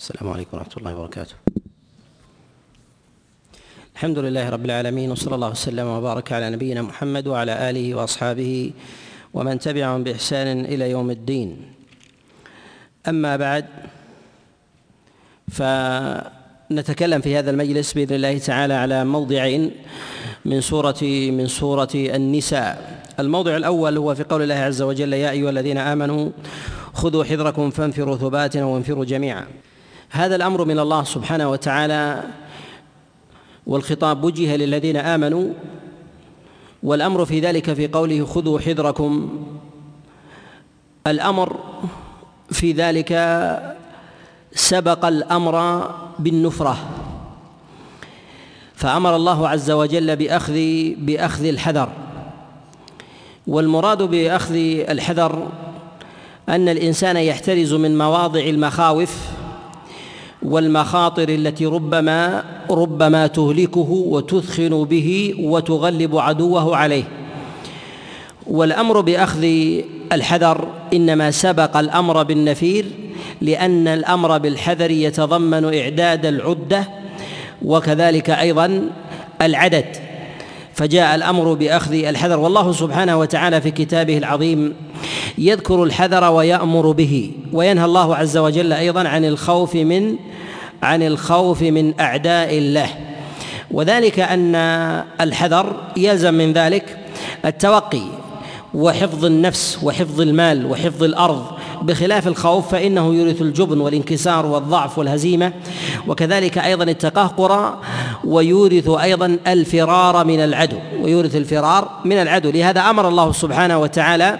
السلام عليكم ورحمة الله وبركاته. الحمد لله رب العالمين وصلى الله وسلم وبارك على نبينا محمد وعلى آله وأصحابه ومن تبعهم بإحسان إلى يوم الدين. أما بعد فنتكلم في هذا المجلس بإذن الله تعالى على موضعين من سورة من سورة النساء. الموضع الأول هو في قول الله عز وجل يا أيها الذين آمنوا خذوا حذركم فانفروا ثبات وانفروا جميعا. هذا الأمر من الله سبحانه وتعالى والخطاب وجه للذين آمنوا والأمر في ذلك في قوله خذوا حذركم. الأمر في ذلك سبق الأمر بالنفرة. فأمر الله عز وجل بأخذ بأخذ الحذر. والمراد بأخذ الحذر أن الإنسان يحترز من مواضع المخاوف والمخاطر التي ربما ربما تهلكه وتثخن به وتغلب عدوه عليه. والأمر بأخذ الحذر إنما سبق الأمر بالنفير لأن الأمر بالحذر يتضمن إعداد العدة وكذلك أيضا العدد. فجاء الأمر بأخذ الحذر. والله سبحانه وتعالى في كتابه العظيم يذكر الحذر ويأمر به وينهى الله عز وجل أيضا عن الخوف من عن الخوف من أعداء الله. وذلك أن الحذر يلزم من ذلك التوقي وحفظ النفس وحفظ المال وحفظ الأرض. بخلاف الخوف فإنه يورث الجبن والانكسار والضعف والهزيمة. وكذلك أيضا التقهقر ويورث أيضا الفرار من العدو ويورث الفرار من العدو. لهذا أمر الله سبحانه وتعالى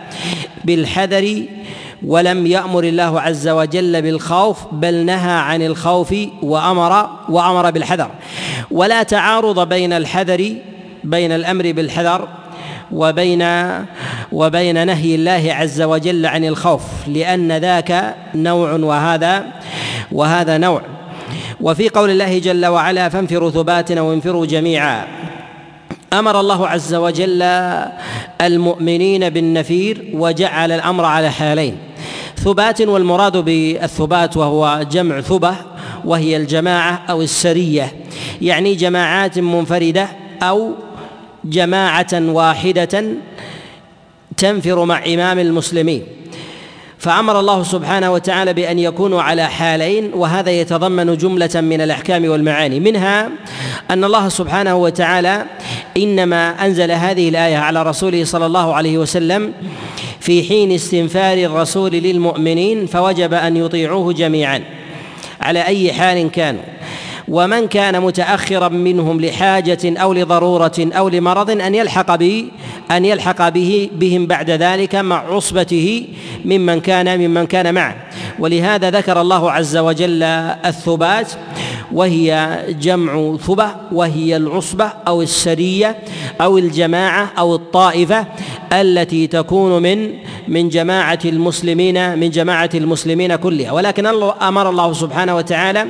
بالحذر ولم يأمر الله عز وجل بالخوف بل نهى عن الخوف وأمر وأمر بالحذر. ولا تعارض بين الحذر بين الأمر بالحذر وبين وبين نهي الله عز وجل عن الخوف لأن ذاك نوع وهذا وهذا نوع. وفي قول الله جل وعلا فانفروا ثبات وانفروا جميعا. أمر الله عز وجل المؤمنين بالنفير وجعل الأمر على حالين. ثبات والمراد بالثبات وهو جمع ثبة وهي الجماعة أو السرية. يعني جماعات منفردة أو جماعة واحدة تنفر مع إمام المسلمين. فأمر الله سبحانه وتعالى بأن يكونوا على حالين وهذا يتضمن جملة من الأحكام والمعاني. منها أن الله سبحانه وتعالى إنما أنزل هذه الآية على رسوله صلى الله عليه وسلم في حين استنفار الرسول للمؤمنين فوجب أن يطيعوه جميعا. على أي حال كانوا. ومن كان متاخرا منهم لحاجة أو لضرورة أو لمرض أن يلحق به أن يلحق به بهم بعد ذلك مع عصبته ممن كان ممن كان معه. ولهذا ذكر الله عز وجل الثبات وهي جمع ثبة وهي العصبة أو السرية أو الجماعة أو الطائفة التي تكون من من جماعة المسلمين من جماعة المسلمين كلها. ولكن الله أمر الله سبحانه وتعالى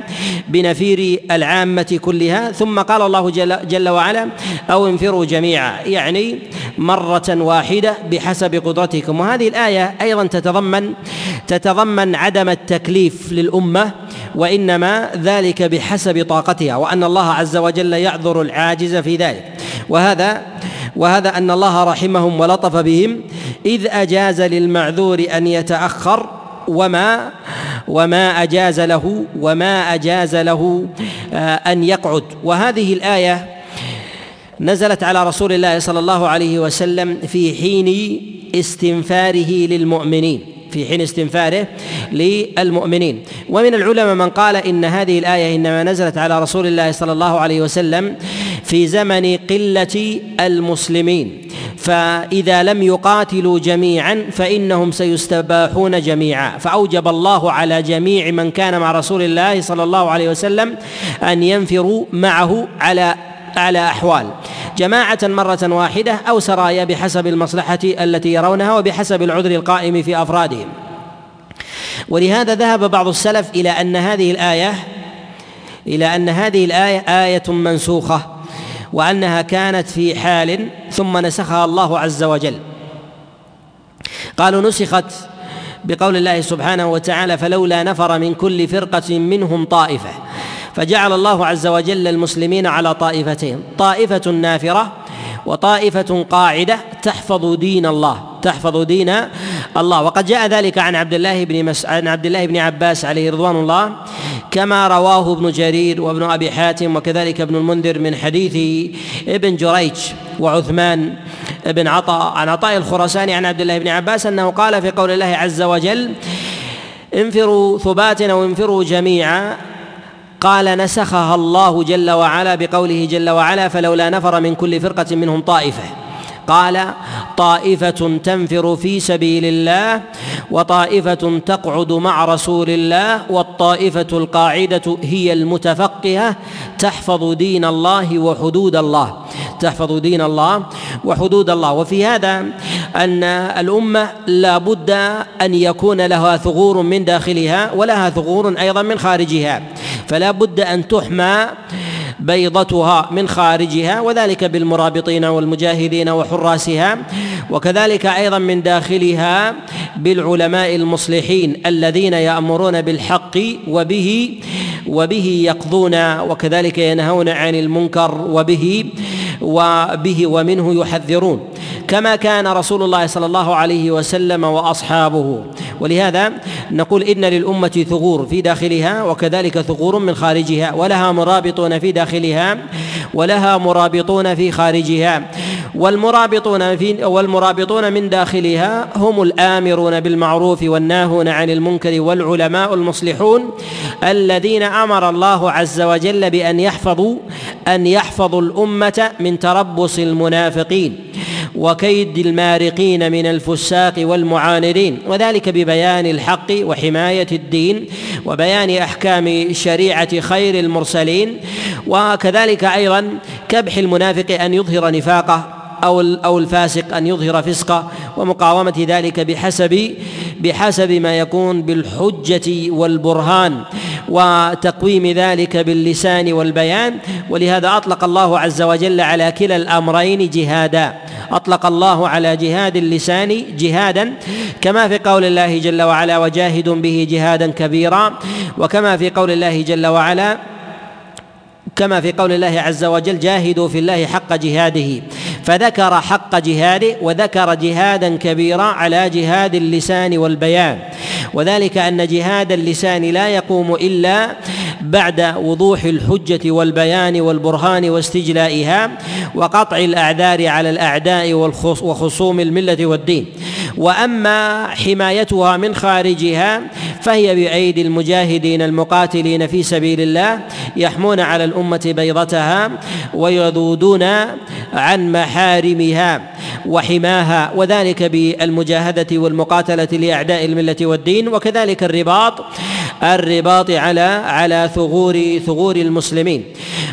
بنفير العامة كلها. ثم قال الله جل, جل وعلا أو انفروا جميعا. يعني مرة واحدة بحسب قدرتكم. وهذه الآية أيضا تتضمن تتضمن عدم التكليف للأمة. وإنما ذلك بحسب طاقتها وأن الله عز وجل يعذر العاجز في ذلك. وهذا وهذا أن الله رحمهم ولطف بهم إذ أجاز للمعذور أن يتأخر وما وما أجاز له وما أجاز له أن يقعد. وهذه الآية نزلت على رسول الله صلى الله عليه وسلم في حين استنفاره للمؤمنين. في حين استنفاره للمؤمنين. ومن العلماء من قال إن هذه الآية إنما نزلت على رسول الله صلى الله عليه وسلم في زمن قلة المسلمين. فإذا لم يقاتلوا جميعا فإنهم سيستباحون جميعا. فأوجب الله على جميع من كان مع رسول الله صلى الله عليه وسلم أن ينفروا معه على على أحوال. جماعة مرة واحدة أو سرايا بحسب المصلحة التي يرونها وبحسب العذر القائم في أفرادهم. ولهذا ذهب بعض السلف إلى أن هذه الآية إلى أن هذه الآية آية منسوخة وأنها كانت في حال ثم نسخها الله عز وجل. قالوا نسخت بقول الله سبحانه وتعالى فلولا نفر من كل فرقة منهم طائفة. فجعل الله عز وجل المسلمين على طائفتين طائفة نافرة وطائفة قاعدة تحفظ دين الله تحفظ دين الله. وقد جاء ذلك عن عبد الله بن مس... عن عبد الله بن عباس عليه رضوان الله كما رواه ابن جرير وابن أبي حاتم وكذلك ابن المنذر من حديث ابن جريج وعثمان بن عطاء. عن عطاء الخراساني عن عبد الله بن عباس أنه قال في قول الله عز وجل انفروا ثبات أو انفروا جميعا. قال نسخها الله جل وعلا بقوله جل وعلا فلولا نفر من كل فرقة منهم طائفة. قال طائفة تنفر في سبيل الله وطائفة تقعد مع رسول الله والطائفة القاعدة هي المتفقهة تحفظ دين الله وحدود الله تحفظ دين الله وحدود الله. وفي هذا أن الأمة لا بد أن يكون لها ثغور من داخلها ولها ثغور أيضا من خارجها. فلا بد أن تحمى بيضتها من خارجها وذلك بالمرابطين والمجاهدين وحراسها وكذلك أيضا من داخلها بالعلماء المصلحين الذين يأمرون بالحق وبه وبه يقضون وكذلك ينهون عن المنكر وبه وبه ومنه يحذرون. كما كان رسول الله صلى الله عليه وسلم وأصحابه. ولهذا نقول إن للأمة ثغور في داخلها وكذلك ثغور من خارجها ولها مرابطون في داخلها ولها مرابطون في خارجها. والمرابطون في والمرابطون من داخلها هم الآمرون بالمعروف والناهون عن المنكر والعلماء المصلحون الذين أمر الله عز وجل بأن يحفظوا أن يحفظوا الأمة من تربص المنافقين. وكيد المارقين من الفساق والمعاندين وذلك ببيان الحق وحماية الدين وبيان أحكام شريعة خير المرسلين وكذلك أيضا كبح المنافق أن يظهر نفاقه. أو أو الفاسق أن يظهر فسقه ومقاومة ذلك بحسب بحسب ما يكون بالحجة والبرهان وتقويم ذلك باللسان والبيان. ولهذا أطلق الله عز وجل على كلا الأمرين جهادا. أطلق الله على جهاد اللسان جهادا كما في قول الله جل وعلا وجاهد به جهادا كبيرا وكما في قول الله جل وعلا كما في قول الله عز وجل جاهدوا في الله حق جهاده فذكر حق جهاده وذكر جهادا كبيرا على جهاد اللسان والبيان. وذلك أن جهاد اللسان لا يقوم إلا بعد وضوح الحجة والبيان والبرهان واستجلائها وقطع الأعذار على الأعداء وخصوم الملة والدين. وأما حمايتها من خارجها فهي بأيدي المجاهدين المقاتلين في سبيل الله يحمون على الأمة بيضتها ويذودون عن محارمها وحماها وذلك بالمجاهدة والمقاتلة لأعداء الملة والدين وكذلك الرباط الرباط على على ثغور ثغور المسلمين.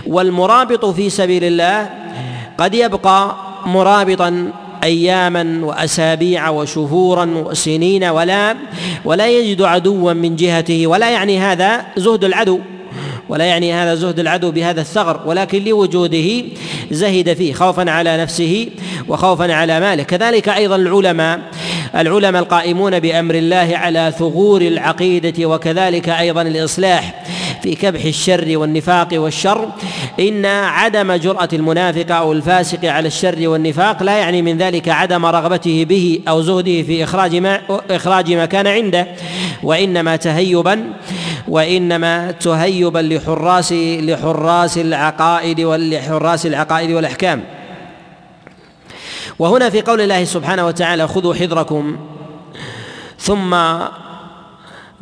والمرابط في سبيل الله قد يبقى مرابطا اياما وأسابيع وشهورا وسنين ولا ولا يجد عدوا من جهته ولا يعني هذا زهد العدو. ولا يعني هذا زهد العدو بهذا الثغر ولكن لوجوده زهد فيه خوفا على نفسه وخوفا على ماله. كذلك أيضا العلماء العلماء القائمون بأمر الله على ثغور العقيدة وكذلك أيضا الإصلاح. في كبح الشر والنفاق والشر. إن عدم جرأة المنافق أو الفاسق على الشر والنفاق لا يعني من ذلك عدم رغبته به أو زهده في إخراج ما إخراج ما كان عنده. وإنما تهيبا وإنما تهيبا لحراس لحراس العقائد ولحراس العقائد والأحكام. وهنا في قول الله سبحانه وتعالى خذوا حذركم ثم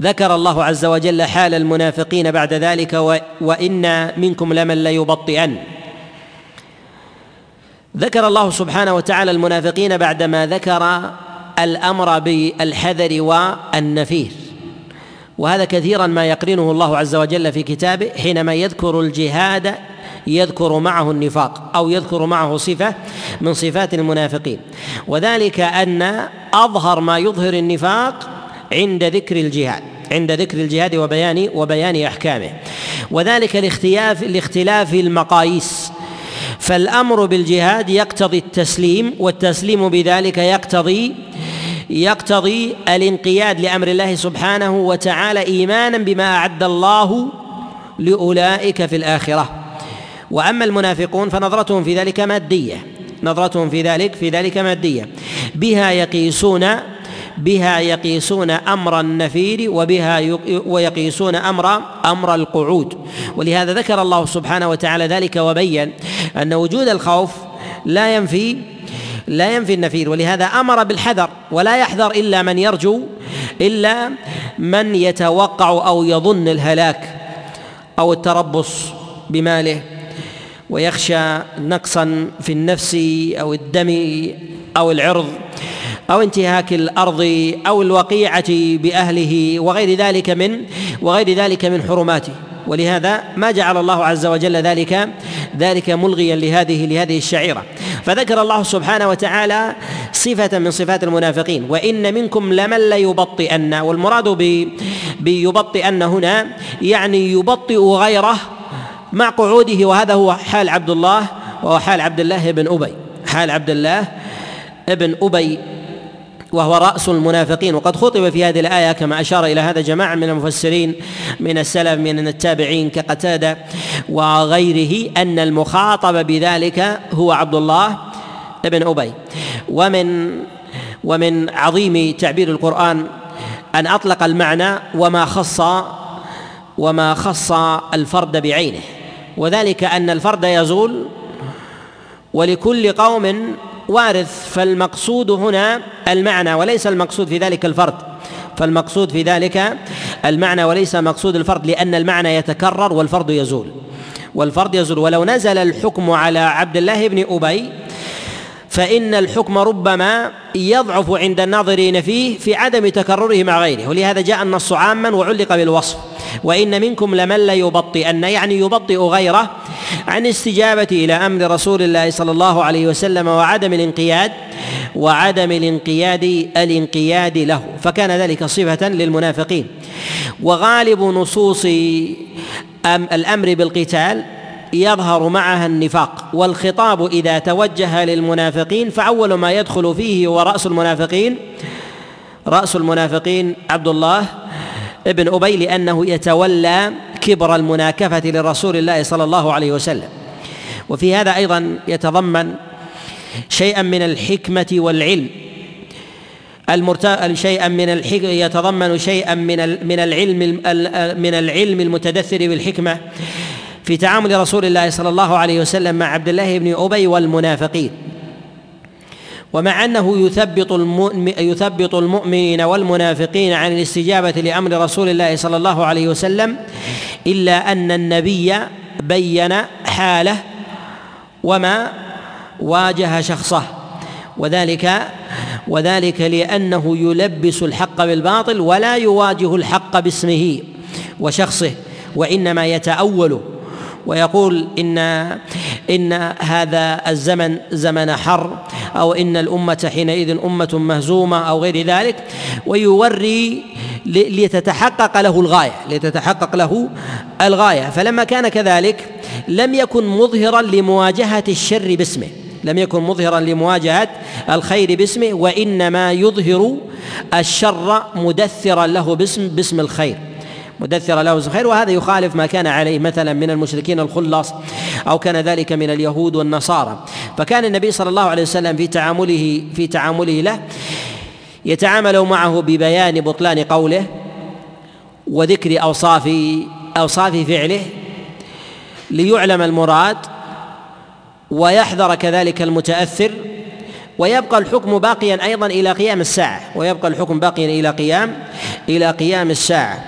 ذكر الله عز وجل حال المنافقين بعد ذلك وإن منكم لمن ليبطئن. ذكر الله سبحانه وتعالى المنافقين بعدما ذكر الأمر بالحذر والنفير. وهذا كثيرا ما يقرنه الله عز وجل في كتابه حينما يذكر الجهاد يذكر معه النفاق أو يذكر معه صفة من صفات المنافقين. وذلك أن أظهر ما يظهر النفاق عند ذكر الجهاد عند ذكر الجهاد وبيان وبيان أحكامه. وذلك لاختلاف لاختلاف المقاييس. فالأمر بالجهاد يقتضي التسليم والتسليم بذلك يقتضي يقتضي الانقياد لأمر الله سبحانه وتعالى إيمانا بما أعد الله لأولئك في الآخرة. وأما المنافقون فنظرتهم في ذلك مادية نظرتهم في ذلك في ذلك مادية. بها يقيسون بها يقيسون أمر النفير وبها ويقيسون أمر أمر القعود. ولهذا ذكر الله سبحانه وتعالى ذلك وبين أن وجود الخوف لا ينفي لا ينفي النفير. ولهذا أمر بالحذر ولا يحذر إلا من يرجو إلا من يتوقع أو يظن الهلاك أو التربص بماله ويخشى نقصا في النفس أو الدم أو العرض. أو انتهاك الأرض أو الوقيعة بأهله وغير ذلك من وغير ذلك من حرماته. ولهذا ما جعل الله عز وجل ذلك ذلك ملغيا لهذه لهذه الشعيرة. فذكر الله سبحانه وتعالى صفة من صفات المنافقين. وإن منكم لمن ليبطئن. والمراد بيبطئن هنا يعني يبطئ غيره مع قعوده. وهذا هو حال عبد الله. وهو حال عبد الله بن أبي حال عبد الله ابن أبي وهو رأس المنافقين. وقد خطب في هذه الآية كما أشار إلى هذا جماعة من المفسرين من السلف من التابعين كقتادة وغيره أن المخاطب بذلك هو عبد الله بن أبي. ومن ومن عظيم تعبير القرآن أن أطلق المعنى وما خص وما خص الفرد بعينه. وذلك أن الفرد يزول ولكل قوم وارث فالمقصود هنا المعنى وليس المقصود في ذلك الفرد. فالمقصود في ذلك المعنى وليس مقصود الفرد لأن المعنى يتكرر والفرد يزول. والفرد يزول. ولو نزل الحكم على عبد الله بن أبي فإن الحكم ربما يضعف عند الناظرين فيه في عدم تكرره مع غيره ولهذا جاء النص عاما وعلق بالوصف. وإن منكم لمن ليبطئن يعني يبطئ غيره عن استجابة إلى أمر رسول الله صلى الله عليه وسلم وعدم الانقياد وعدم الانقياد الانقياد له. فكان ذلك صفة للمنافقين. وغالب نصوص الأمر بالقتال يظهر معها النفاق والخطاب إذا توجه للمنافقين فأول ما يدخل فيه هو رأس المنافقين رأس المنافقين عبد الله ابن أبي لأنه يتولى كبر المناكفة لرسول الله صلى الله عليه وسلم. وفي هذا أيضا يتضمن شيئا من الحكمة والعلم. المرت... شيئا من الحكمة يتضمن شيئا من من العلم من العلم المتدثر بالحكمة. في تعامل رسول الله صلى الله عليه وسلم مع عبد الله بن أبي والمنافقين. ومع أنه يثبط يثبط المؤمنين والمنافقين عن الاستجابة لأمر رسول الله صلى الله عليه وسلم إلا أن النبي بين حاله وما واجه شخصه. وذلك وذلك لأنه يلبس الحق بالباطل ولا يواجه الحق باسمه وشخصه وإنما يتأول ويقول ان إن هذا الزمن زمن حر أو إن الأمة حينئذ أمة مهزومة أو غير ذلك ويوري لتتحقق له الغاية لتتحقق له الغاية. فلما كان كذلك لم يكن مظهرا لمواجهة الشر باسمه لم يكن مظهرا لمواجهة الخير باسمه وإنما يظهر الشر مدثرا له باسم باسم الخير. مدثر له خير وهذا يخالف ما كان عليه مثلا من المشركين الخلص أو كان ذلك من اليهود والنصارى. فكان النبي صلى الله عليه وسلم في تعامله في تعامله له يتعامل معه ببيان بطلان قوله وذكر أوصاف أوصاف فعله ليعلم المراد ويحذر كذلك المتأثر ويبقى الحكم باقيا أيضا إلى قيام الساعة ويبقى الحكم باقيا إلى قيام إلى قيام الساعة.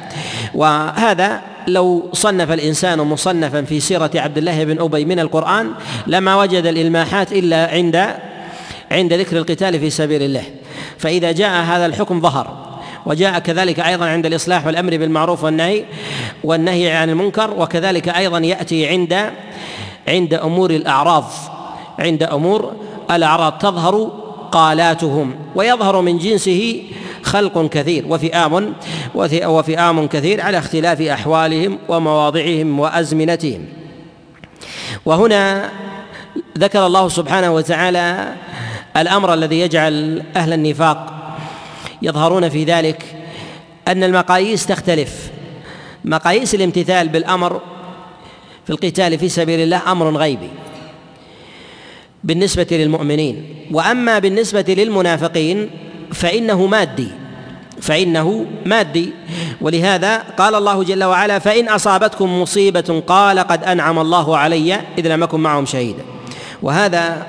وهذا لو صنف الإنسان مصنفا في سيرة عبد الله بن أبي من القرآن لما وجد الإلماحات إلا عند عند ذكر القتال في سبيل الله. فإذا جاء هذا الحكم ظهر وجاء كذلك أيضا عند الإصلاح والأمر بالمعروف والنهي والنهي عن المنكر وكذلك أيضا يأتي عند عند أمور الأعراض عند أمور الأعراض تظهر قالاتهم ويظهر من جنسه خلق كثير وفئام وفئام كثير على اختلاف أحوالهم ومواضعهم وأزمنتهم. وهنا ذكر الله سبحانه وتعالى الأمر الذي يجعل أهل النفاق يظهرون في ذلك أن المقاييس تختلف. مقاييس الامتثال بالأمر في القتال في سبيل الله أمر غيبي بالنسبة للمؤمنين. وأما بالنسبة للمنافقين فإنه مادي فإنه مادي. ولهذا قال الله جل وعلا فإن أصابتكم مصيبة قال قد أنعم الله علي إذ لم اكن معهم شهيدا وهذا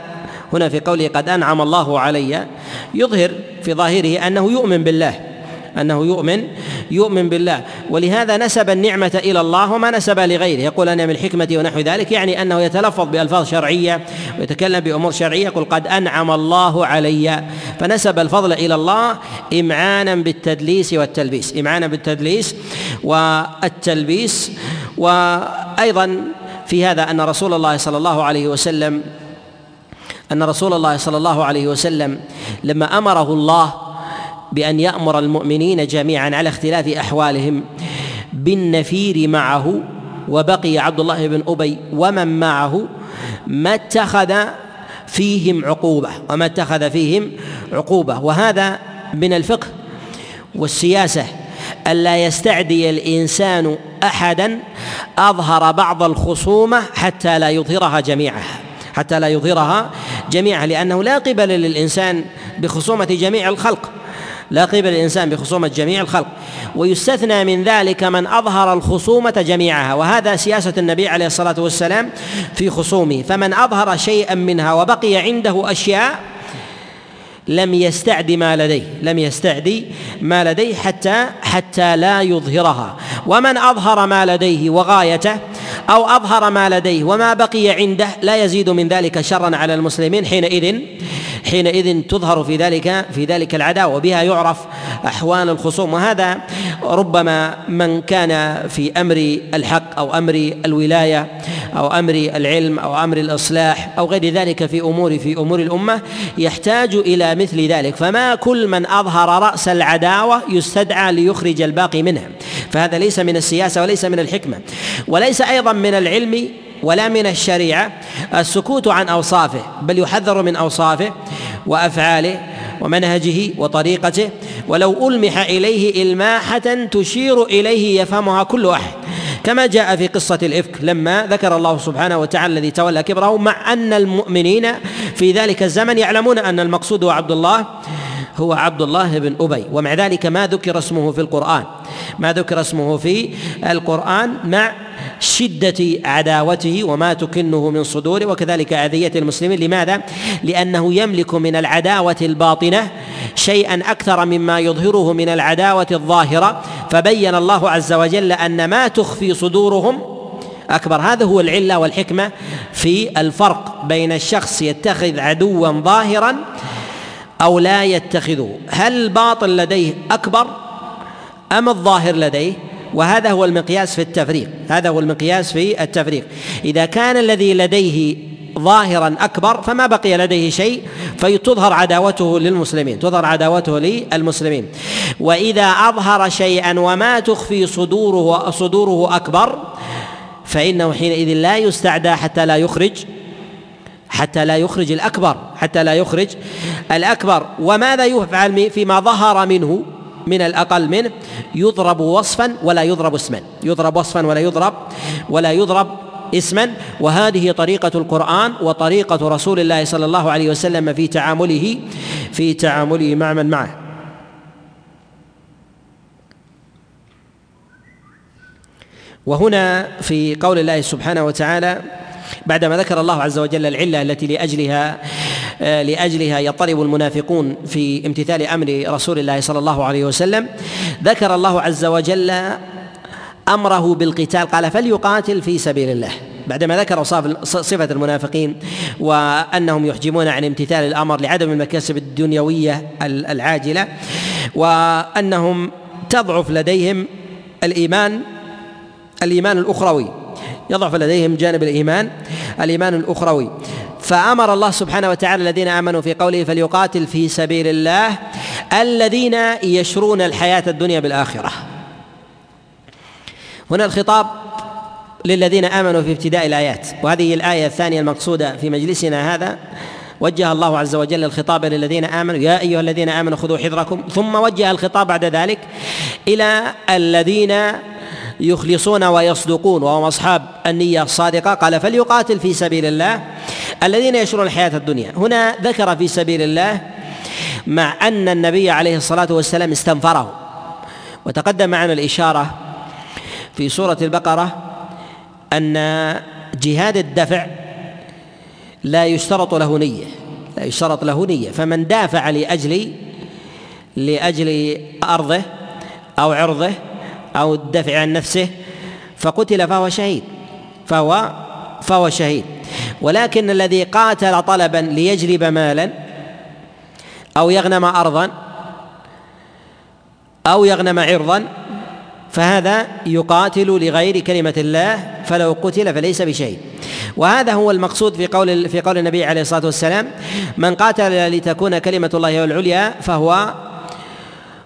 هنا في قوله قد أنعم الله علي يظهر في ظاهره أنه يؤمن بالله. أنه يؤمن يؤمن بالله. ولهذا نسب النعمة إلى الله وما نسب لغيره. يقول أنا من الحكمه ونحو ذلك يعني أنه يتلفظ بألفاظ شرعية ويتكلم بأمور شرعية يقول قد أنعم الله علي. فنسب الفضل إلى الله إمعانا بالتدليس والتلبيس. إمعانا بالتدليس والتلبيس. وأيضا في هذا أن رسول الله صلى الله عليه وسلم أن رسول الله صلى الله عليه وسلم لما أمره الله بأن يأمر المؤمنين جميعا على اختلاف أحوالهم. بالنفير معه وبقي عبد الله بن أبي ومن معه ما اتخذ فيهم عقوبة وما اتخذ فيهم عقوبة. وهذا من الفقه والسياسة. ألا يستعدي الإنسان احدا أظهر بعض الخصومة حتى لا يظهرها جميعها حتى لا يظهرها جميعها لأنه لا قبل للإنسان بخصومة جميع الخلق. لا قبل الإنسان بخصومة جميع الخلق. ويستثنى من ذلك من أظهر الخصومة جميعها وهذا سياسة النبي عليه الصلاة والسلام في خصومه. فمن أظهر شيئا منها وبقي عنده أشياء لم يستعد ما لديه لم يستعدي ما لديه حتى حتى لا يظهرها. ومن أظهر ما لديه وغايته أو أظهر ما لديه وما بقي عنده لا يزيد من ذلك شرا على المسلمين حينئذ حينئذ تظهر في ذلك في ذلك العداوة وبها يعرف أحوال الخصوم. وهذا ربما من كان في أمر الحق أو أمر الولاية أو أمر العلم أو أمر الإصلاح أو غير ذلك في أمور في أمور الأمة يحتاج إلى مثل ذلك. فما كل من أظهر رأس العداوة يستدعى ليخرج الباقي منها. فهذا ليس من السياسة وليس من الحكمة. وليس أيضا من العلم ولا من الشريعة السكوت عن أوصافه بل يحذر من أوصافه وأفعاله ومنهجه وطريقته ولو ألمح إليه إلماحة تشير إليه يفهمها كل احد كما جاء في قصة الإفك لما ذكر الله سبحانه وتعالى الذي تولى كبره مع أن المؤمنين في ذلك الزمن يعلمون أن المقصود هو عبد الله هو عبد الله بن أبي. ومع ذلك ما ذكر اسمه في القرآن. ما ذكر اسمه في القرآن مع شدة عداوته وما تكنه من صدوره وكذلك أذية المسلمين. لماذا؟ لأنه يملك من العداوة الباطنة شيئا أكثر مما يظهره من العداوة الظاهرة. فبين الله عز وجل أن ما تخفي صدورهم أكبر. هذا هو العلة والحكمة في الفرق بين الشخص يتخذ عدوا ظاهرا أو لا يتخذه. هل الباطل لديه أكبر أم الظاهر لديه؟ وهذا هو المقياس في التفريق. هذا هو المقياس في التفريق. إذا كان الذي لديه ظاهرا أكبر فما بقي لديه شيء فتظهر عداوته للمسلمين تظهر عداوته للمسلمين. وإذا أظهر شيئا وما تخفي صدوره صدوره أكبر فإنه حينئذ لا يستعدى حتى لا يخرج حتى لا يخرج الأكبر حتى لا يخرج الأكبر. وماذا يفعل فيما ظهر منه من الأقل منه؟ يضرب وصفا ولا يضرب اسما. يضرب وصفا ولا يضرب ولا يضرب اسما. وهذه طريقة القرآن وطريقة رسول الله صلى الله عليه وسلم في تعامله في تعامله مع من معه. وهنا في قول الله سبحانه وتعالى بعدما ذكر الله عز وجل العلة التي لأجلها آه، لأجلها يضطرب المنافقون في امتثال أمر رسول الله صلى الله عليه وسلم ذكر الله عز وجل أمره بالقتال قال فليقاتل في سبيل الله. بعدما ذكر صفة المنافقين وأنهم يحجمون عن امتثال الأمر لعدم المكاسب الدنيوية العاجلة وأنهم تضعف لديهم الإيمان الإيمان الأخروي. يضعف لديهم جانب الإيمان الإيمان الأخروي. فأمر الله سبحانه وتعالى الذين آمنوا في قوله فليقاتل في سبيل الله الذين يشرون الحياة الدنيا بالآخرة. هنا الخطاب للذين آمنوا في ابتداء الآيات وهذه الآية الثانية المقصودة في مجلسنا هذا. وجه الله عز وجل الخطاب للذين آمنوا يا أيها الذين آمنوا خذوا حذركم. ثم وجه الخطاب بعد ذلك إلى الذين يخلصون ويصدقون. وهم أصحاب النية الصادقة. قال فليقاتل في سبيل الله الذين يشرون الحياة الدنيا. هنا ذكر في سبيل الله مع أن النبي عليه الصلاة والسلام استنفره. وتقدم معنا الإشارة في سورة البقرة أن جهاد الدفع لا يشترط له نية لا يشترط له نية. فمن دافع لأجل لأجل أرضه أو عرضه أو الدفع عن نفسه فقتل فهو شهيد فهو فهو شهيد. ولكن الذي قاتل طلبا ليجلب مالا أو يغنم ارضا أو يغنم عرضا فهذا يقاتل لغير كلمة الله فلو قتل فليس بشيء. وهذا هو المقصود في قول في قول النبي عليه الصلاة والسلام من قاتل لتكون كلمة الله العليا فهو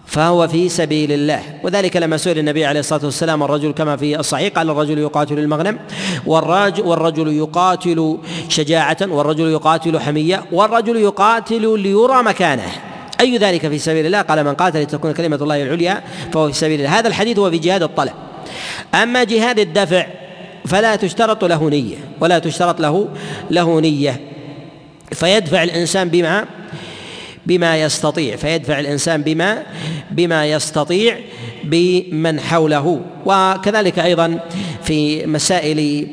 فهو في سبيل الله. وذلك لما سئل النبي عليه الصلاة والسلام الرجل كما في الصحيح؟ قال الرجل يقاتل المغنم والرجل والرجل يقاتل شجاعة والرجل يقاتل حمية والرجل يقاتل ليرى مكانه. أي ذلك في سبيل الله؟ قال من قاتل لتكون كلمة الله العليا فهو في سبيل الله. هذا الحديث هو في جهاد الطلب. أما جهاد الدفع فلا تشترط له نية ولا تشترط له له نية. فيدفع الإنسان بما بما يستطيع. فيدفع الإنسان بما بما يستطيع بمن حوله. وكذلك أيضا في مسائل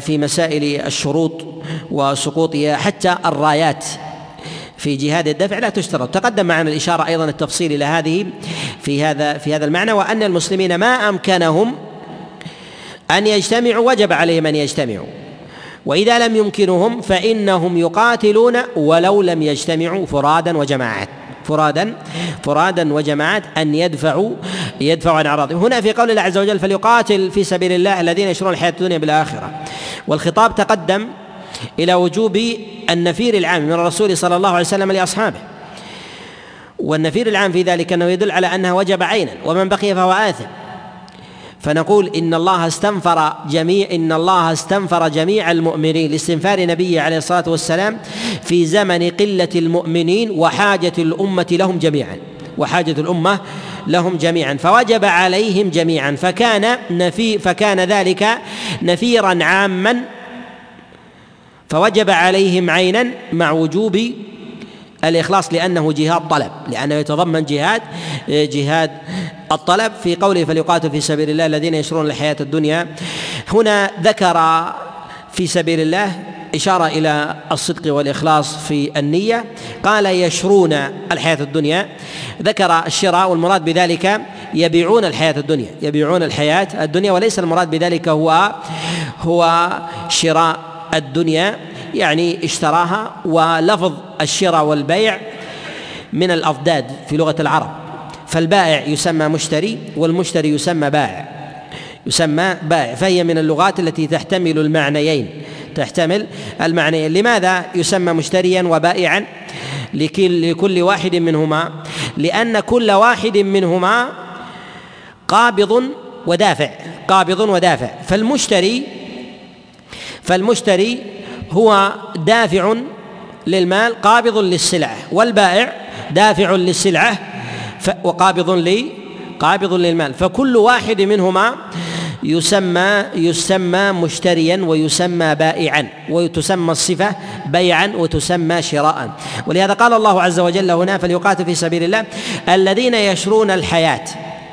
في مسائل الشروط وسقوطها حتى الرايات. في جهاد الدفع لا تشترط. تقدم معنا الإشارة أيضا التفصيل إلى هذه في هذا في هذا المعنى وأن المسلمين ما أمكنهم أن يجتمعوا وجب عليهم أن يجتمعوا. وإذا لم يمكنهم فإنهم يقاتلون ولو لم يجتمعوا فرادا وجماعات. فرادا فرادا وجماعات أن يدفعوا يدفعوا عن اعراضهم هنا في قول الله عز وجل فليقاتل في سبيل الله الذين يشرون الحياة الدنيا بالآخرة. والخطاب تقدم إلى وجوب النفير العام من الرسول صلى الله عليه وسلم لأصحابه. والنفير العام في ذلك أنه يدل على انها وجب عينا ومن بقي فهو آثم. فنقول إن الله استنفر جميع إن الله استنفر جميع المؤمنين لاستنفار نبيه عليه الصلاة والسلام في زمن قلة المؤمنين وحاجة الأمة لهم جميعا. وحاجة الأمة لهم جميعا. فوجب عليهم جميعا. فكان نفي فكان ذلك نفيرا عاما فوجب عليهم عينا مع وجوب الإخلاص لأنه جهاد طلب لأنه يتضمن جهاد جهاد الطلب. في قوله فليقاتل في سبيل الله الذين يشرون الحياة الدنيا هنا ذكر في سبيل الله إشارة إلى الصدق والإخلاص في النية. قال يشرون الحياة الدنيا ذكر الشراء والمراد بذلك يبيعون الحياة الدنيا يبيعون الحياة الدنيا وليس المراد بذلك هو هو شراء الدنيا يعني اشتراها ولفظ الشراء والبيع من الأضداد في لغة العرب. فالبائع يسمى مشتري والمشتري يسمى بائع. يسمى بائع. فهي من اللغات التي تحتمل المعنيين. تحتمل المعنيين. لماذا يسمى مشتريا وبائعا؟ لكل, واحد منهما. لأن كل واحد منهما قابض ودافع. قابض ودافع. فالمشتري فالمشتري هو دافع للمال قابض للسلعة والبائع دافع للسلعة وقابض لي قابض للمال. فكل واحد منهما يسمى يسمى مشتريا ويسمى بائعا وتسمى الصفة بيعا وتسمى شراء. ولهذا قال الله عز وجل هنا فليقاتل في سبيل الله الذين يشرون الحياة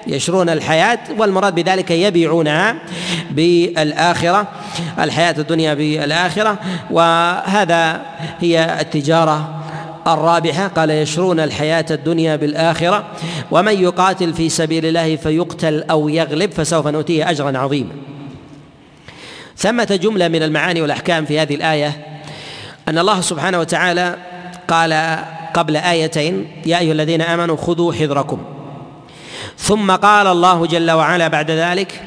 يشرون الحياة والمراد بذلك يبيعونها بالآخرة الحياة الدنيا بالآخرة. وهذا هي التجارة الرابحة قال يشرون الحياة الدنيا بالآخرة. ومن يقاتل في سبيل الله فيقتل أو يغلب فسوف نؤتيه أجرا عظيما. ثمة جملة من المعاني والأحكام في هذه الآية. أن الله سبحانه وتعالى قال قبل آيتين يا أيها الذين آمنوا خذوا حذركم. ثم قال الله جل وعلا بعد ذلك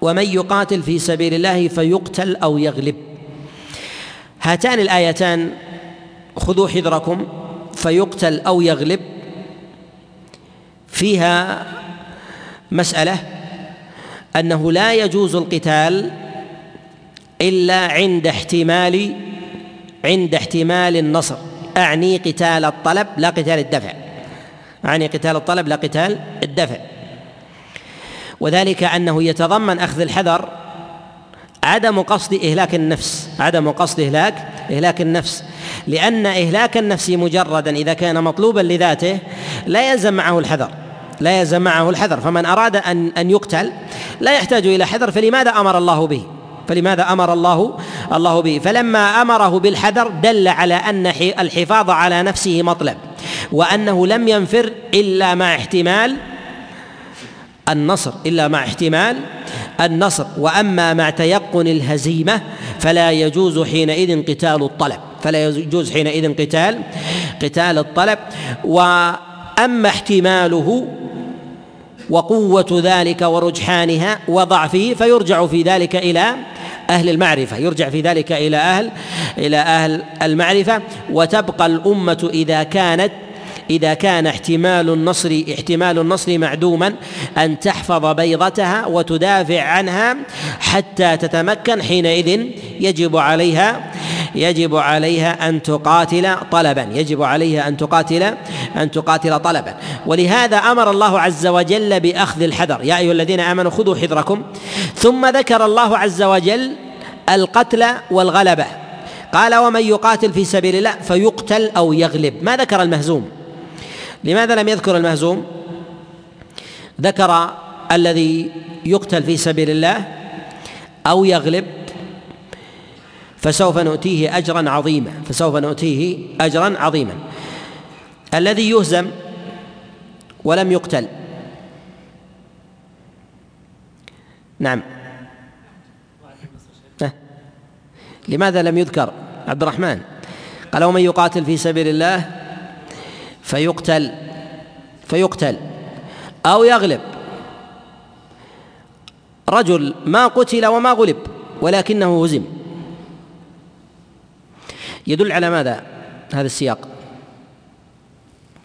ومن يقاتل في سبيل الله فيقتل أو يغلب. هاتان الآيتان خذوا حذركم فيقتل أو يغلب. فيها مسألة أنه لا يجوز القتال إلا عند احتمال عند احتمال النصر. أعني قتال الطلب لا قتال الدفع. أعني قتال الطلب لا قتال الدفع. وذلك أنه يتضمن أخذ الحذر عدم قصد إهلاك النفس عدم قصد إهلاك إهلاك النفس. لأن إهلاك النفس مجردا إذا كان مطلوبا لذاته لا يلزم معه الحذر لا يلزم معه الحذر. فمن أراد أن أن يقتل لا يحتاج إلى حذر فلماذا أمر الله به؟ فلماذا أمر الله الله به؟ فلما أمره بالحذر دل على أن الحفاظ على نفسه مطلب. وأنه لم ينفر إلا مع احتمال النصر إلا مع احتمال النصر. وأما مع تيقن الهزيمة فلا يجوز حينئذ قتال الطلب فلا يجوز حينئذ قتال قتال الطلب. وأما احتماله وقوة ذلك ورجحانها وضعفه فيرجع في ذلك إلى أهل المعرفة يرجع في ذلك إلى أهل إلى أهل المعرفة. وتبقى الأمة إذا كانت إذا كان احتمال النصر احتمال النصر معدوما أن تحفظ بيضتها وتدافع عنها حتى تتمكن حينئذ يجب عليها يجب عليها أن تقاتل طلبا. يجب عليها أن تقاتل أن تقاتل طلبا. ولهذا أمر الله عز وجل بأخذ الحذر. يا أيها الذين آمنوا خذوا حذركم. ثم ذكر الله عز وجل القتل والغلبة. قال ومن يقاتل في سبيل الله فيقتل أو يغلب. ما ذكر المهزوم؟ لماذا لم يذكر المهزوم؟ ذكر الذي يقتل في سبيل الله أو يغلب فسوف نؤتيه اجرا عظيما فسوف نؤتيه اجرا عظيما. الذي يهزم ولم يقتل. نعم. لماذا لم يذكر؟ عبد الرحمن. قال ومن يقاتل في سبيل الله فيقتل فيقتل أو يغلب. رجل ما قتل وما غلب ولكنه هزم. يدل على ماذا هذا السياق؟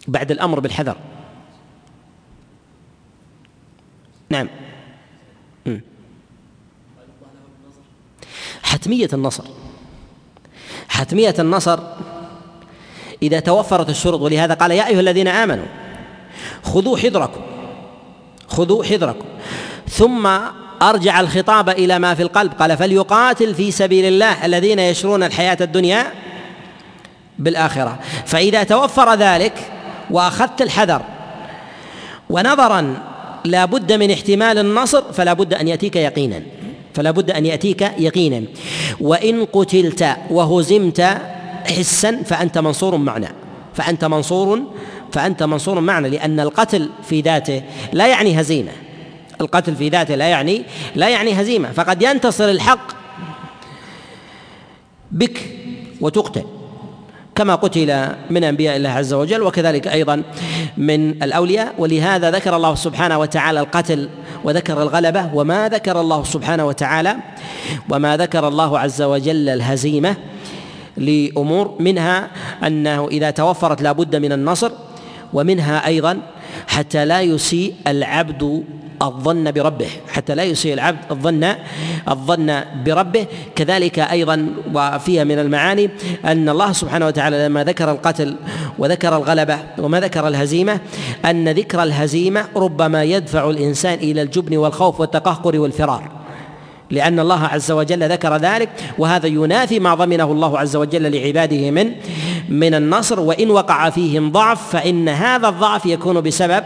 بعد الأمر بالحذر. نعم. حتمية النصر. حتمية النصر إذا توفرت الشروط. ولهذا قال يا أيها الذين آمنوا خذوا حذركم خذوا حذركم. ثم أرجع الخطاب إلى ما في القلب. قال فليقاتل في سبيل الله الذين يشرون الحياة الدنيا بالآخرة. فإذا توفر ذلك وأخذت الحذر ونظرا لا بد من احتمال النصر فلا بد أن يأتيك يقينا فلا بد أن يأتيك يقينا. وإن قتلت وهزمت حسا فأنت منصور معنى فأنت منصور فأنت منصور معنى لأن القتل في ذاته لا يعني هزيمة. القتل في ذاته لا يعني لا يعني هزيمة. فقد ينتصر الحق بك وتقتل كما قتل من أنبياء الله عز وجل وكذلك أيضا من الأولياء. ولهذا ذكر الله سبحانه وتعالى القتل وذكر الغلبة وما ذكر الله سبحانه وتعالى وما ذكر الله عز وجل الهزيمة. لأمور منها أنه إذا توفرت لا بد من النصر ومنها أيضا حتى لا يسيء العبد الظن بربه. حتى لا يسيء العبد الظن الظن بربه. كذلك أيضا وفيها من المعاني أن الله سبحانه وتعالى لما ذكر القتل وذكر الغلبة وما ذكر الهزيمة أن ذكر الهزيمة ربما يدفع الإنسان إلى الجبن والخوف والتقهقر والفرار. لأن الله عز وجل ذكر ذلك وهذا ينافي ما ضمنه الله عز وجل لعباده من من النصر وإن وقع فيهم ضعف فإن هذا الضعف يكون بسبب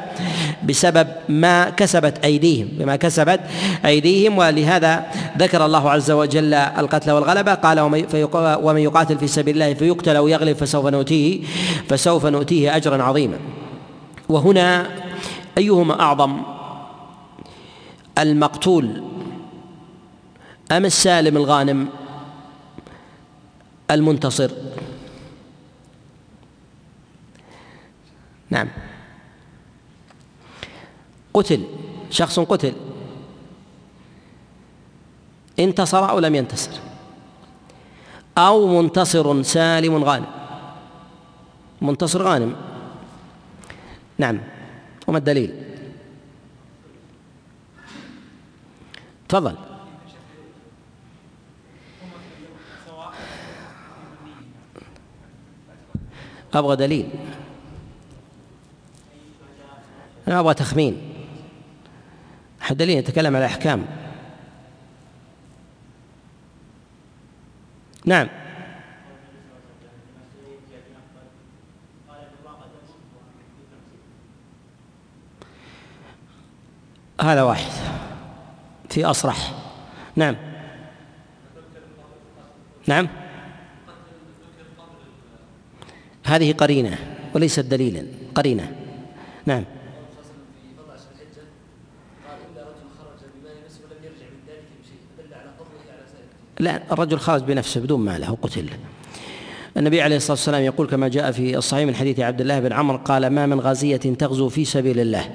بسبب ما كسبت أيديهم بما كسبت أيديهم ولهذا ذكر الله عز وجل القتل والغلبة. قال ومن يقاتل في سبيل الله فيقتل أو يغلب فسوف نؤتيه فسوف نؤتيه أجرا عظيما. وهنا أيهما أعظم؟ المقتول أم السالم الغانم المنتصر؟ نعم. قتل شخص قتل. انتصر أو لم ينتصر؟ أو منتصر سالم غانم. منتصر غانم. نعم. وما الدليل؟ تفضل. أبغى دليل. أنا أبغى تخمين. دليل يتكلم على الأحكام. نعم. هذا واحد. في أصرح. نعم. نعم. هذه قرينة وليست دليلا قرينة. نعم. لا الرجل خرج بنفسه بدون ماله وقتل النبي عليه الصلاة والسلام يقول كما جاء في الصحيح من حديث عبد الله بن عمرو قال ما من غازية تغزو في سبيل الله.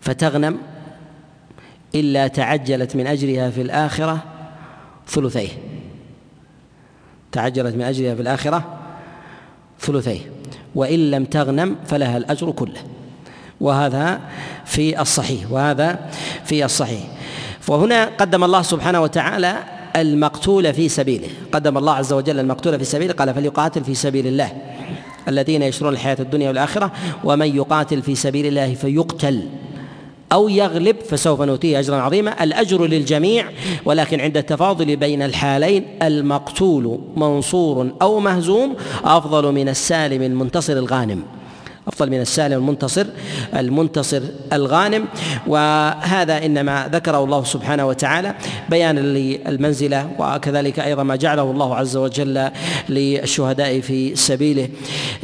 فتغنم إلا تعجلت من اجرها في الآخرة ثلثيه. تعجلت من اجرها في الآخرة ثلثيه وإن لم تغنم فلها الأجر كله. وهذا في الصحيح وهذا في الصحيح. وهنا قدم الله سبحانه وتعالى المقتول في سبيله. قدم الله عز وجل المقتول في سبيله قال فليقاتل في سبيل الله الذين يشرون الحياة الدنيا والآخرة ومن يقاتل في سبيل الله فيقتل. أو يغلب فسوف نؤتيه أجرا عظيما. الأجر للجميع ولكن عند التفاضل بين الحالين المقتول منصور أو مهزوم أفضل من السالم المنتصر الغانم. أفضل من السالم المنتصر المنتصر الغانم. وهذا إنما ذكره الله سبحانه وتعالى بيانا للمنزلة وكذلك أيضا ما جعله الله عز وجل للشهداء في سبيله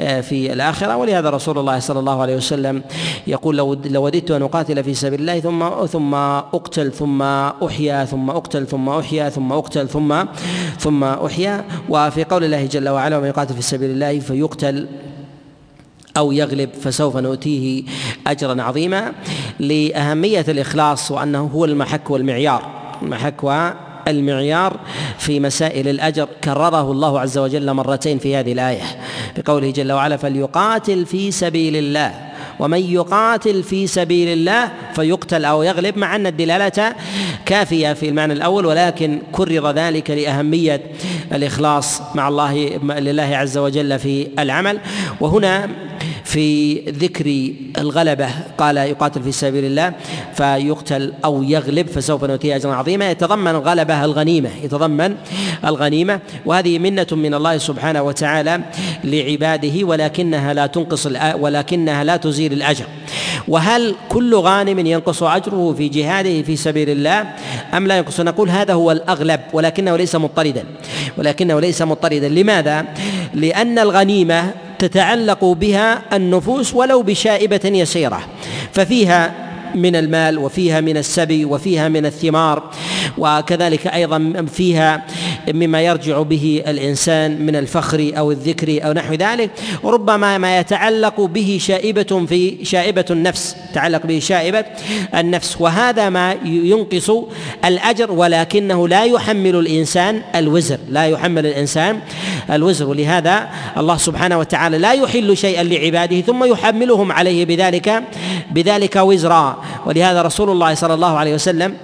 آه، في الآخرة. ولهذا رسول الله صلى الله عليه وسلم يقول لو وددت أن أقاتل في سبيل الله ثم ثم أقتل ثم أحيا ثم أقتل ثم أحيا ثم أقتل ثم ثم أحيا. وفي قول الله جل وعلا ومن يقاتل في سبيل الله فيقتل. أو يغلب فسوف نؤتيه أجرا عظيما لأهمية الإخلاص وأنه هو المحك والمعيار. المحك المعيار في مسائل الأجر كرره الله عز وجل مرتين في هذه الآية. بقوله جل وعلا فليقاتل في سبيل الله ومن يقاتل في سبيل الله فيقتل أو يغلب مع أن الدلالة كافية في المعنى الأول ولكن كرر ذلك لأهمية الإخلاص مع الله لله عز وجل في العمل. وهنا في ذكر الغلبة قال يقاتل في سبيل الله فيقتل أو يغلب فسوف نؤتيه أجرا عظيما. يتضمن الغلبة الغنيمة يتضمن الغنيمة وهذه منة من الله سبحانه وتعالى لعباده ولكنها لا تنقص ولكنها لا تزيل الأجر. وهل كل غانم ينقص أجره في جهاده في سبيل الله؟ أم لا ينقص؟ نقول هذا هو الأغلب ولكنه ليس مضطردا. ولكنه ليس مضطردا. لماذا؟ لأن الغنيمة تتعلق بها النفوس ولو بشائبة يسيرة. ففيها من المال وفيها من السبي وفيها من الثمار وكذلك أيضا فيها مما يرجع به الإنسان من الفخر أو الذكر أو نحو ذلك. وربما ما يتعلق به شائبة في شائبة النفس تعلق به شائبة النفس. وهذا ما ينقص الأجر ولكنه لا يحمل الإنسان الوزر لا يحمل الإنسان الوزر. ولهذا الله سبحانه وتعالى لا يحل شيئا لعباده ثم يحملهم عليه بذلك بذلك وزرا. ولهذا رسول الله صلى الله عليه وسلم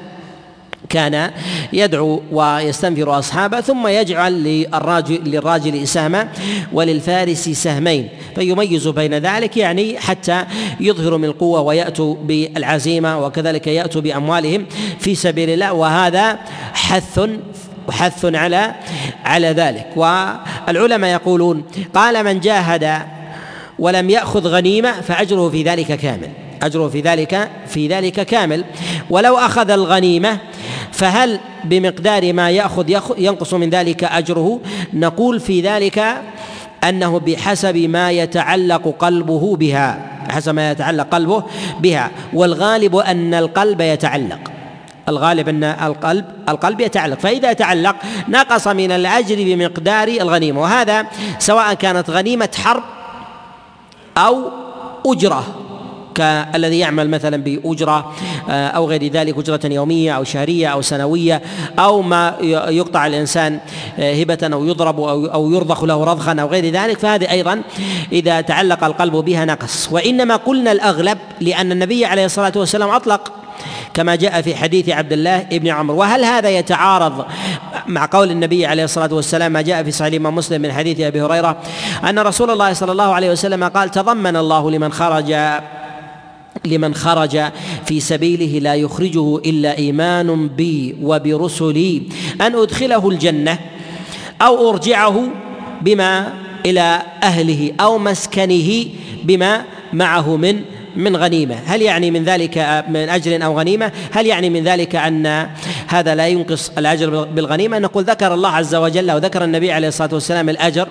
كان يدعو ويستنفر أصحابه ثم يجعل للراجل للراجل سهما وللفارس سهمين. فيميز بين ذلك يعني حتى يظهروا من القوه ويأتوا بالعزيمة وكذلك يأتوا بأموالهم في سبيل الله. وهذا حث وحث على على ذلك. والعلماء يقولون قال من جاهد ولم يأخذ غنيمة فأجره في ذلك كامل. أجره في ذلك في ذلك كامل. ولو أخذ الغنيمة فهل بمقدار ما يأخذ ينقص من ذلك أجره؟ نقول في ذلك أنه بحسب ما يتعلق قلبه بها بحسب ما يتعلق قلبه بها والغالب أن القلب يتعلق. الغالب أن القلب القلب يتعلق. فإذا تعلق نقص من الأجر بمقدار الغنيمة. وهذا سواء كانت غنيمة حرب أو أجرة. كالذي يعمل مثلا بأجرة آه، أو غير ذلك أجرة يومية أو شهرية أو سنوية أو ما يقطع الإنسان آه، هبة أو يضرب أو يرضخ له رضخا أو غير ذلك فهذه أيضا إذا تعلق القلب بها نقص. وإنما قلنا الأغلب لأن النبي عليه الصلاة والسلام أطلق كما جاء في حديث عبد الله بن عمرو. وهل هذا يتعارض مع قول النبي عليه الصلاة والسلام ما جاء في صحيح الإمام مسلم من حديث أبي هريرة؟ أن رسول الله صلى الله عليه وسلم قال تضمن الله لمن خرج لمن خرج في سبيله لا يخرجه إلا إيمان بي وبرسلي. أن أدخله الجنة أو أرجعه بما إلى أهله أو مسكنه بما معه من من غنيمة. هل يعني من ذلك من أجر أو غنيمة؟ هل يعني من ذلك أن هذا لا ينقص الأجر بالغنيمة؟ نقول ذكر الله عز وجل وذكر النبي عليه الصلاة والسلام الأجر.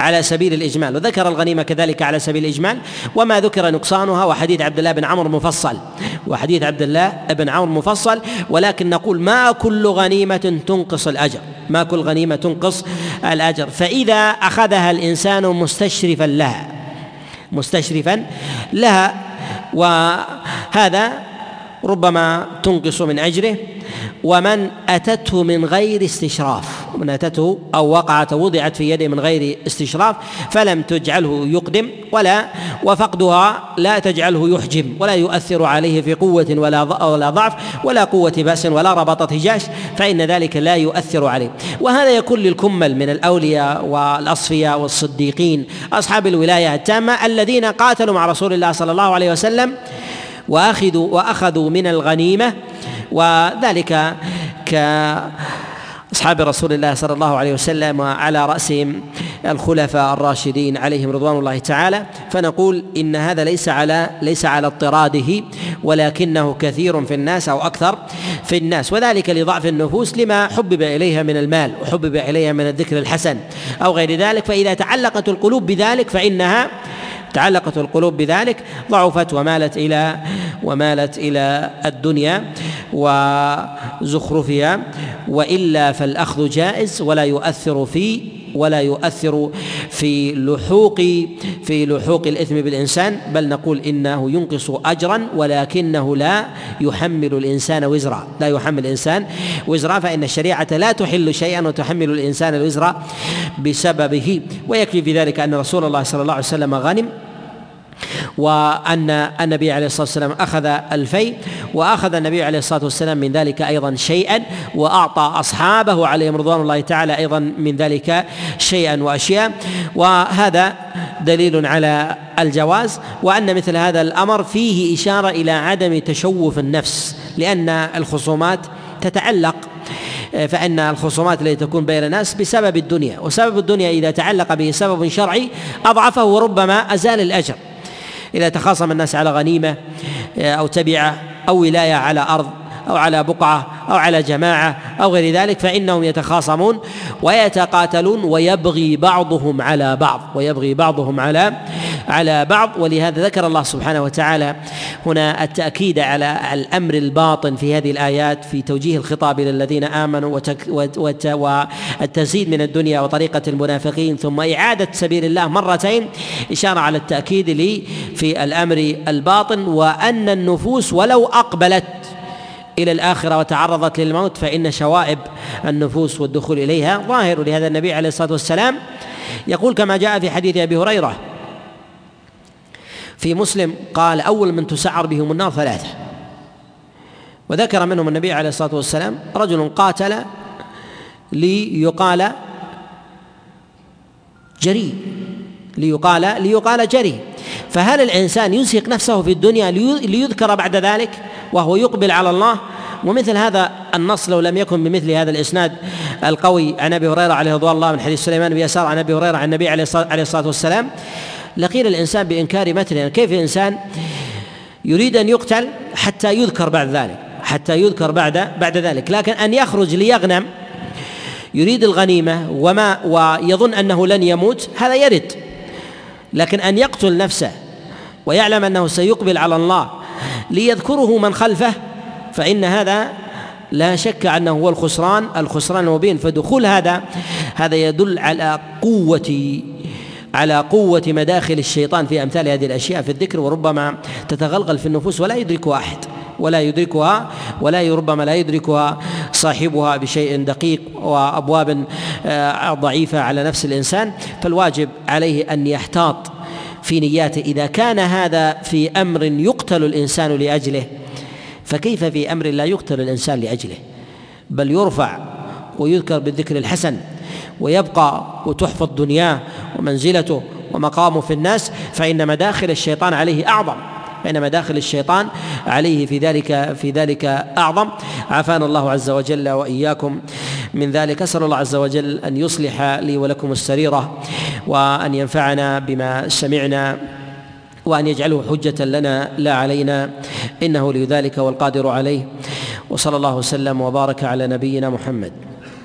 على سبيل الإجمال وذكر الغنيمة كذلك على سبيل الإجمال وما ذكر نقصانها وحديث عبد الله بن عمرو مفصل. وحديث عبد الله بن عمرو مفصل ولكن نقول ما كل غنيمة تنقص الأجر ما كل غنيمة تنقص الأجر. فإذا أخذها الإنسان مستشرفا لها مستشرفا لها وهذا ربما تنقص من أجره ومن أتته من غير استشراف من أتته أو وقعت وضعت في يده من غير استشراف فلم تجعله يقدم ولا وفقدها لا تجعله يحجم ولا يؤثر عليه في قوة ولا ولا ضعف ولا قوة بأس ولا ربطة جاش فإن ذلك لا يؤثر عليه. وهذا يكون للكمل من الأولياء والأصفياء والصديقين أصحاب الولاية التامة الذين قاتلوا مع رسول الله صلى الله عليه وسلم وأخذوا وأخذوا من الغنيمة. وذلك ك أصحاب رسول الله صلى الله عليه وسلم وعلى رأسهم الخلفاء الراشدين عليهم رضوان الله تعالى. فنقول إن هذا ليس على ليس على اضطراده ولكنه كثير في الناس أو أكثر في الناس. وذلك لضعف النفوس لما حبب إليها من المال وحبب إليها من الذكر الحسن أو غير ذلك. فإذا تعلقت القلوب بذلك فإنها تعلقت القلوب بذلك ضعفت ومالت إلى ومالت إلى الدنيا وزخرفها وإلا فالأخذ جائز ولا يؤثر في ولا يؤثر في لحوق في لحوق الإثم بالإنسان بل نقول إنه ينقص أجرا ولكنه لا يحمل الإنسان وزرا. لا يحمل الإنسان وزرا فإن الشريعة لا تحل شيئا وتحمل الإنسان الوزر بسببه. ويكفي في ذلك أن رسول الله صلى الله عليه وسلم غنم وأن النبي عليه الصلاة والسلام أخذ الفي وأخذ النبي عليه الصلاة والسلام من ذلك أيضا شيئا وأعطى أصحابه عليهم رضوان الله تعالى أيضا من ذلك شيئا وأشياء. وهذا دليل على الجواز وأن مثل هذا الأمر فيه إشارة إلى عدم تشوف النفس لأن الخصومات تتعلق فإن الخصومات التي تكون بين الناس بسبب الدنيا وسبب الدنيا إذا تعلق به سبب شرعي أضعفه وربما أزال الأجر. إذا تخاصم الناس على غنيمة أو تبعة أو ولاية على أرض أو على بقعة أو على جماعة أو غير ذلك فإنهم يتخاصمون ويتقاتلون ويبغي بعضهم على بعض ويبغي بعضهم على على بعض ولهذا ذكر الله سبحانه وتعالى هنا التأكيد على الأمر الباطن في هذه الآيات في توجيه الخطاب إلى الذين آمنوا والتزيد من الدنيا وطريقة المنافقين ثم إعادة سبيل الله مرتين إشارة على التأكيد لي في الأمر الباطن وأن النفوس ولو أقبلت إلى الآخرة وتعرضت للموت فإن شوائب النفوس والدخول إليها ظاهر. لهذا النبي عليه الصلاة والسلام يقول كما جاء في حديث أبي هريرة في مسلم قال أول من تسعر بهم النار ثلاثة. وذكر منهم النبي عليه الصلاة والسلام رجل قاتل ليقال جري ليقال ليقال جري. فهل الإنسان يزهق نفسه في الدنيا ليذكر بعد ذلك وهو يقبل على الله؟ ومثل هذا النص لو لم يكن بمثل هذا الإسناد القوي عن أبي هريرة عليه رضوان الله من حديث سليمان بن يسار عن أبي هريرة عن النبي عليه الصلاة والسلام لقيل الإنسان بإنكار مثله يعني كيف الإنسان يريد أن يقتل حتى يذكر بعد ذلك حتى يذكر بعد بعد ذلك. لكن أن يخرج ليغنم يريد الغنيمة وما ويظن أنه لن يموت هذا يرد. لكن أن يقتل نفسه ويعلم أنه سيقبل على الله ليذكره من خلفه فإن هذا لا شك أنه هو الخسران الخسران المبين. فدخول هذا هذا يدل على قوة على قوة مداخل الشيطان في أمثال هذه الأشياء في الذكر وربما تتغلغل في النفوس ولا يدركها أحد ولا يدركها ولا ربما لا يدركها صاحبها بشيء دقيق وأبواب آه، ضعيفة على نفس الإنسان. فالواجب عليه أن يحتاط في نياته. إذا كان هذا في أمر يقتل الإنسان لأجله فكيف في أمر لا يقتل الإنسان لأجله؟ بل يرفع ويذكر بالذكر الحسن. ويبقى وتحفظ دنياه ومنزلته ومقامه في الناس فإن مداخل الشيطان عليه أعظم. فإن مداخل الشيطان عليه في ذلك في ذلك أعظم. عافانا الله عز وجل وإياكم من ذلك. أسأل الله عز وجل أن يصلح لي ولكم السريرة وأن ينفعنا بما سمعنا وأن يجعله حجة لنا لا علينا إنه لذلك والقادر عليه. وصلى الله وسلم وبارك على نبينا محمد.